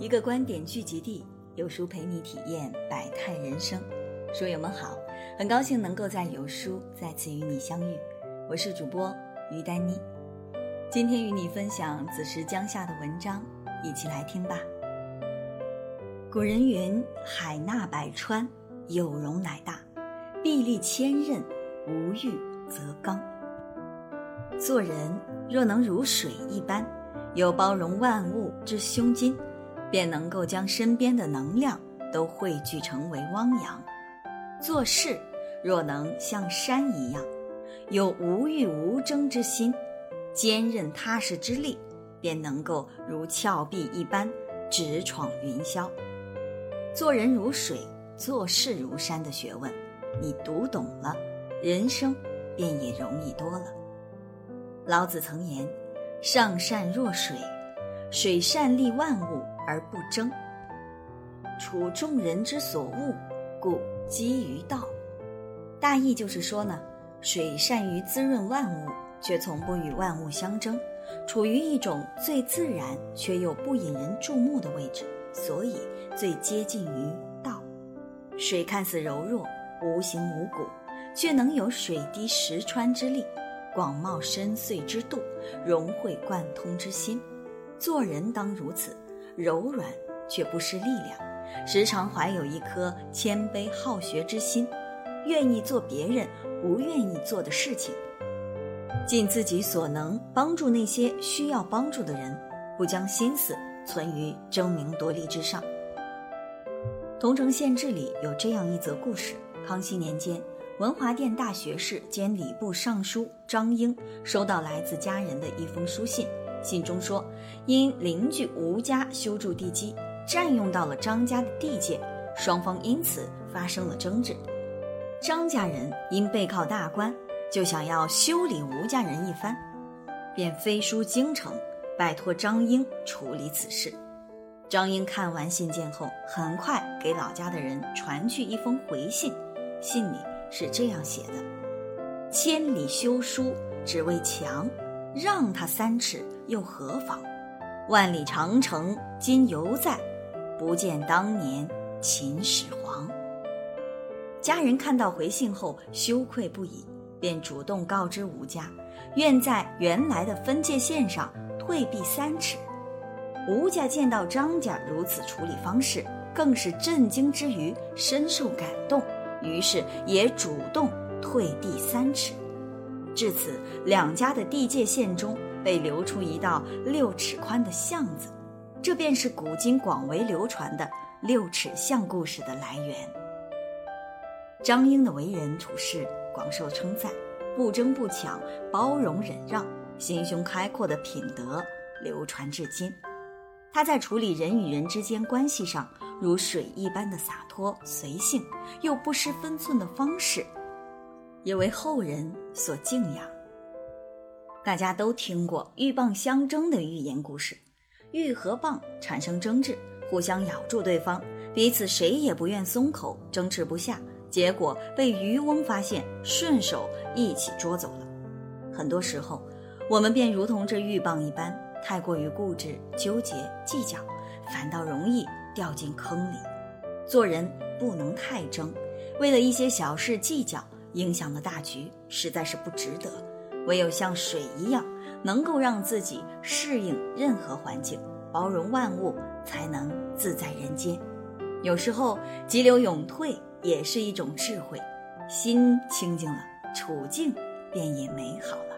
一个观点聚集地，有书陪你体验百态人生。书友们好，很高兴能够在有书再次与你相遇，我是主播于丹妮。今天与你分享子时江夏的文章，一起来听吧。古人云：“海纳百川，有容乃大；壁立千仞，无欲则刚。”做人若能如水一般，有包容万物之胸襟。便能够将身边的能量都汇聚成为汪洋。做事若能像山一样，有无欲无争之心，坚韧踏实之力，便能够如峭壁一般直闯云霄。做人如水，做事如山的学问，你读懂了，人生便也容易多了。老子曾言：“上善若水，水善利万物。”而不争，处众人之所恶，故几于道。大意就是说呢，水善于滋润万物，却从不与万物相争，处于一种最自然却又不引人注目的位置，所以最接近于道。水看似柔弱，无形无骨，却能有水滴石穿之力，广袤深邃之度，融会贯通之心。做人当如此。柔软却不失力量，时常怀有一颗谦卑好学之心，愿意做别人不愿意做的事情，尽自己所能帮助那些需要帮助的人，不将心思存于争名夺利之上。《桐城县志》里有这样一则故事：康熙年间，文华殿大学士兼礼部尚书张英收到来自家人的一封书信。信中说，因邻居吴家修筑地基，占用到了张家的地界，双方因此发生了争执。张家人因背靠大官，就想要修理吴家人一番，便飞书京城，拜托张英处理此事。张英看完信件后，很快给老家的人传去一封回信，信里是这样写的：“千里修书，只为墙。”让他三尺又何妨？万里长城今犹在，不见当年秦始皇。家人看到回信后羞愧不已，便主动告知吴家，愿在原来的分界线上退避三尺。吴家见到张家如此处理方式，更是震惊之余深受感动，于是也主动退地三尺。至此，两家的地界线中被留出一道六尺宽的巷子，这便是古今广为流传的六尺巷故事的来源。张英的为人处事广受称赞，不争不抢，包容忍让，心胸开阔的品德流传至今。他在处理人与人之间关系上，如水一般的洒脱随性，又不失分寸的方式。也为后人所敬仰。大家都听过鹬蚌相争的寓言故事，鹬和蚌产生争执，互相咬住对方，彼此谁也不愿松口，争执不下，结果被渔翁发现，顺手一起捉走了。很多时候，我们便如同这鹬蚌一般，太过于固执、纠结、计较，反倒容易掉进坑里。做人不能太争，为了一些小事计较。影响了大局，实在是不值得。唯有像水一样，能够让自己适应任何环境，包容万物，才能自在人间。有时候急流勇退也是一种智慧，心清净了，处境便也美好了。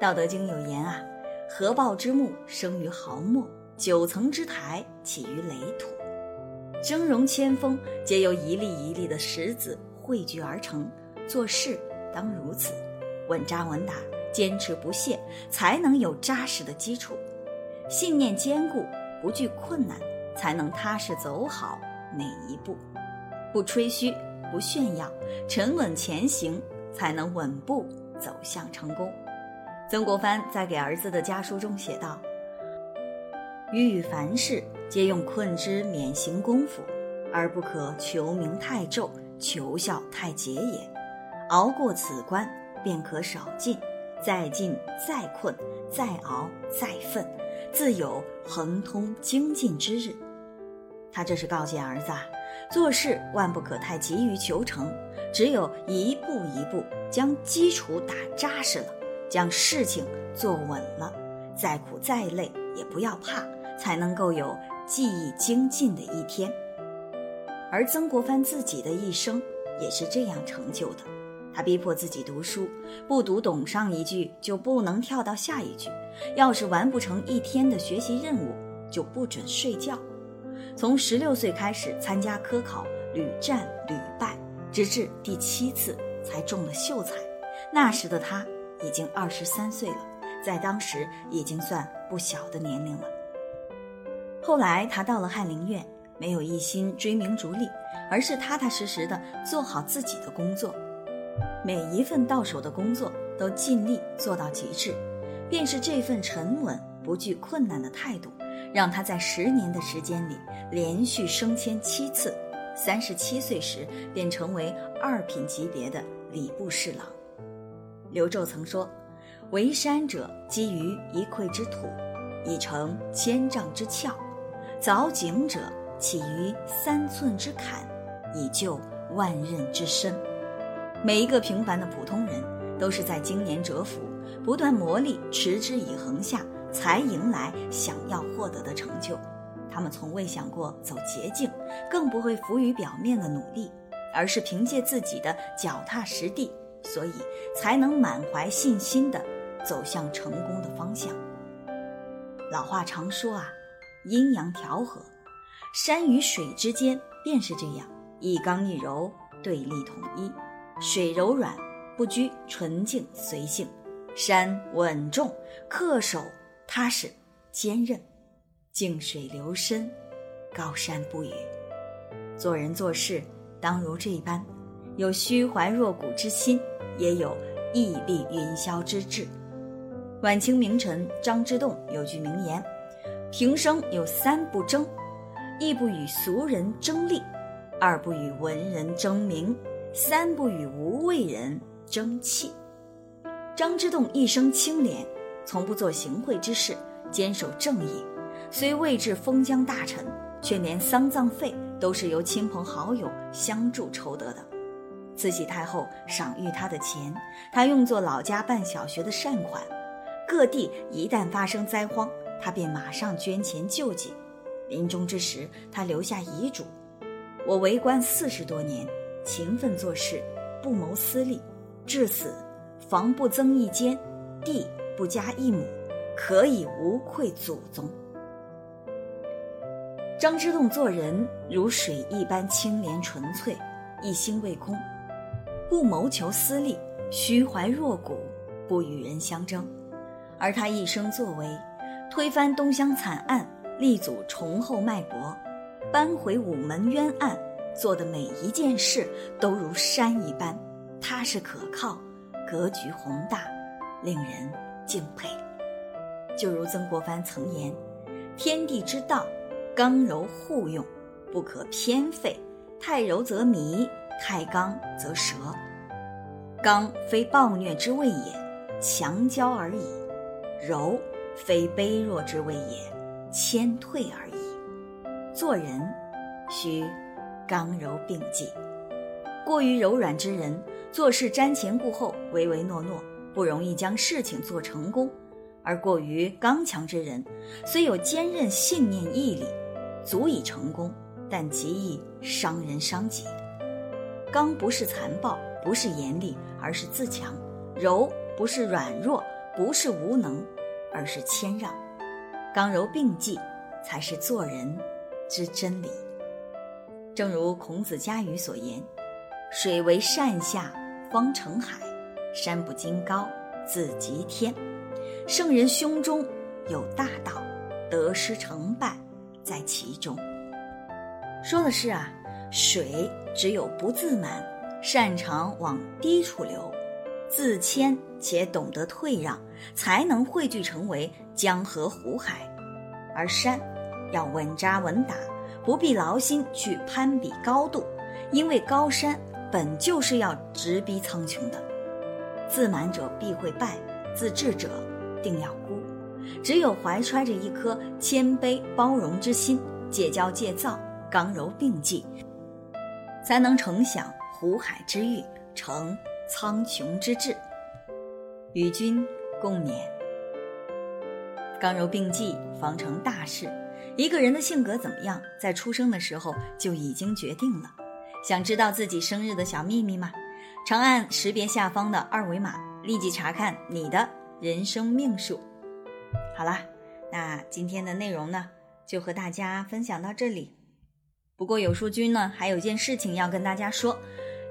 道德经有言啊：“合抱之木，生于毫末；九层之台，起于垒土。”峥嵘千峰，皆由一粒一粒的石子。汇聚而成，做事当如此，稳扎稳打，坚持不懈，才能有扎实的基础；信念坚固，不惧困难，才能踏实走好每一步；不吹嘘，不炫耀，沉稳前行，才能稳步走向成功。曾国藩在给儿子的家书中写道：“欲与凡事，皆用困之免行功夫，而不可求名太骤。”求效太节也，熬过此关，便可少进，再进再困，再熬再奋，自有恒通精进之日。他这是告诫儿子啊，做事万不可太急于求成，只有一步一步将基础打扎实了，将事情做稳了，再苦再累也不要怕，才能够有技艺精进的一天。而曾国藩自己的一生也是这样成就的。他逼迫自己读书，不读懂上一句就不能跳到下一句，要是完不成一天的学习任务，就不准睡觉。从十六岁开始参加科考，屡战屡败，直至第七次才中了秀才。那时的他已经二十三岁了，在当时已经算不小的年龄了。后来他到了翰林院，没有一心追名逐利，而是踏踏实实的做好自己的工作。每一份到手的工作都尽力做到极致，便是这份沉稳不惧困难的态度，让他在十年的时间里连续升迁七次，三十七岁时便成为二品级别的礼部侍郎。刘昼曾说：“为山者，基于一篑之土，以成千丈之峭；凿井者，起于三寸之坎，以就万仞之深。”每一个平凡的普通人，都是在经年蛰伏、不断磨砺、持之以恒下，才迎来想要获得的成就。他们从未想过走捷径，更不会浮于表面的努力，而是凭借自己的脚踏实地，所以才能满怀信心地走向成功的方向。老话常说啊，阴阳调和，山与水之间便是这样，一刚一柔，对立统一。水柔软，不拘纯净随性；山稳重，恪守踏实坚韧；静水流深，高山不语。做人做事当如这般，有虚怀若谷之心，也有屹立云霄之志。晚清名臣张之洞有句名言：“平生有三不争，一不与俗人争利，二不与文人争名。”三不与无畏人争气。张之洞一生清廉，从不做行贿之事，坚守正义。虽位至封疆大臣，却连丧葬费都是由亲朋好友相助筹得的。慈禧太后赏誉他的钱，他用作老家办小学的善款。各地一旦发生灾荒，他便马上捐钱救济。临终之时，他留下遗嘱：“我为官四十多年。”勤奋做事，不谋私利，至死，房不增一间，地不加一亩，可以无愧祖宗。张之洞做人如水一般清廉纯粹，一心为公，不谋求私利，虚怀若谷，不与人相争。而他一生作为，推翻东乡惨案，立足崇厚脉搏，扳回午门冤案。做的每一件事都如山一般踏实可靠，格局宏大，令人敬佩。就如曾国藩曾言：“天地之道，刚柔互用，不可偏废。太柔则迷，太刚则折。刚非暴虐之谓也，强交而已；柔非卑弱之谓也，谦退而已。做人，需。”刚柔并济，过于柔软之人，做事瞻前顾后、唯唯诺诺，不容易将事情做成功；而过于刚强之人，虽有坚韧信念、毅力，足以成功，但极易伤人伤己。刚不是残暴，不是严厉，而是自强；柔不是软弱，不是无能，而是谦让。刚柔并济，才是做人之真理。正如孔子家语所言：“水为善下，方成海；山不经高，自极天。”圣人胸中有大道，得失成败在其中。说的是啊，水只有不自满，擅长往低处流，自谦且懂得退让，才能汇聚成为江河湖海；而山要稳扎稳打。不必劳心去攀比高度，因为高山本就是要直逼苍穹的。自满者必会败，自治者定要孤。只有怀揣着一颗谦卑包容之心，戒骄戒躁，刚柔并济，才能承享湖海之欲，成苍穹之志。与君共勉。刚柔并济，方成大事。一个人的性格怎么样，在出生的时候就已经决定了。想知道自己生日的小秘密吗？长按识别下方的二维码，立即查看你的人生命数。好啦，那今天的内容呢，就和大家分享到这里。不过有书君呢，还有件事情要跟大家说，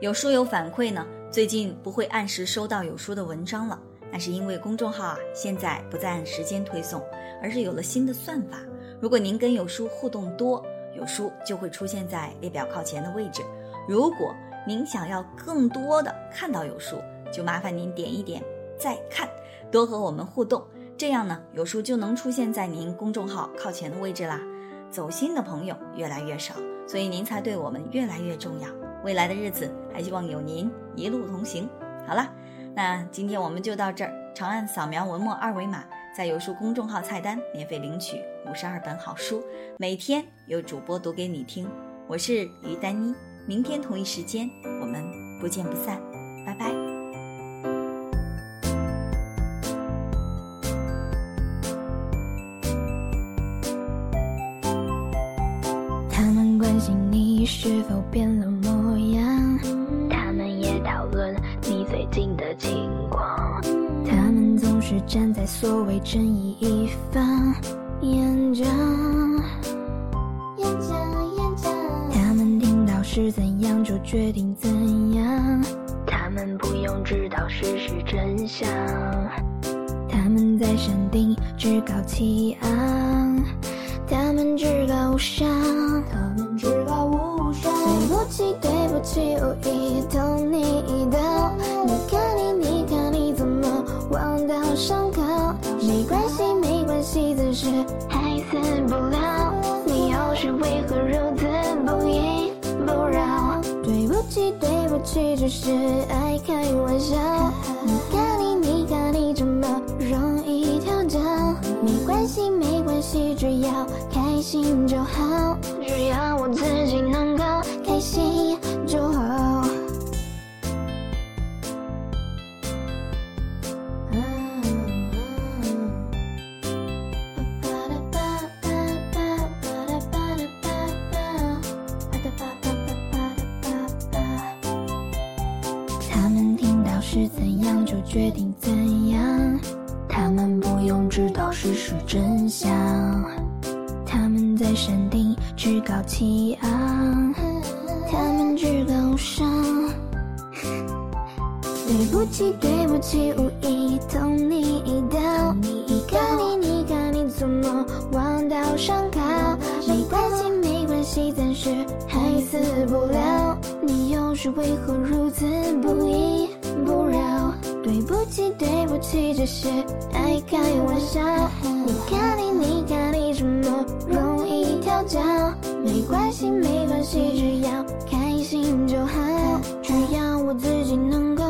有书友反馈呢，最近不会按时收到有书的文章了。那是因为公众号啊，现在不再按时间推送，而是有了新的算法。如果您跟有书互动多，有书就会出现在列表靠前的位置。如果您想要更多的看到有书，就麻烦您点一点再看，多和我们互动，这样呢，有书就能出现在您公众号靠前的位置啦。走心的朋友越来越少，所以您才对我们越来越重要。未来的日子，还希望有您一路同行。好了。那今天我们就到这儿，长按扫描文末二维码，在有书公众号菜单免费领取五十二本好书，每天有主播读给你听。我是于丹妮，明天同一时间我们不见不散，拜拜。正义一方，演讲，演讲，演讲。他们听到是怎样就决定怎样，他们不用知道事实真相。他们在山顶趾高气昂，他们趾高无上，他们趾高无上。对不起，对不起，无意捅你一是，还死不了。你又是为何如此不依不饶？对不起，对不起，只是爱开玩笑。你看你，你看你这么容易跳脚。没关系，没关系，只要开心就好。只要我自己能够开心就决定怎样，他们不用知道事实真相。他们在山顶趾高气昂，他们趾高无上。对不起，对不起，无意捅你一刀。你看你，你看你怎么忘到伤口？没关系，没关系，暂时还死不了。你又是为何如此不依？对不起，这些爱开玩笑。你看你，你看你这么容易跳脚。没关系，没关系，只要开心就好。只要我自己能够。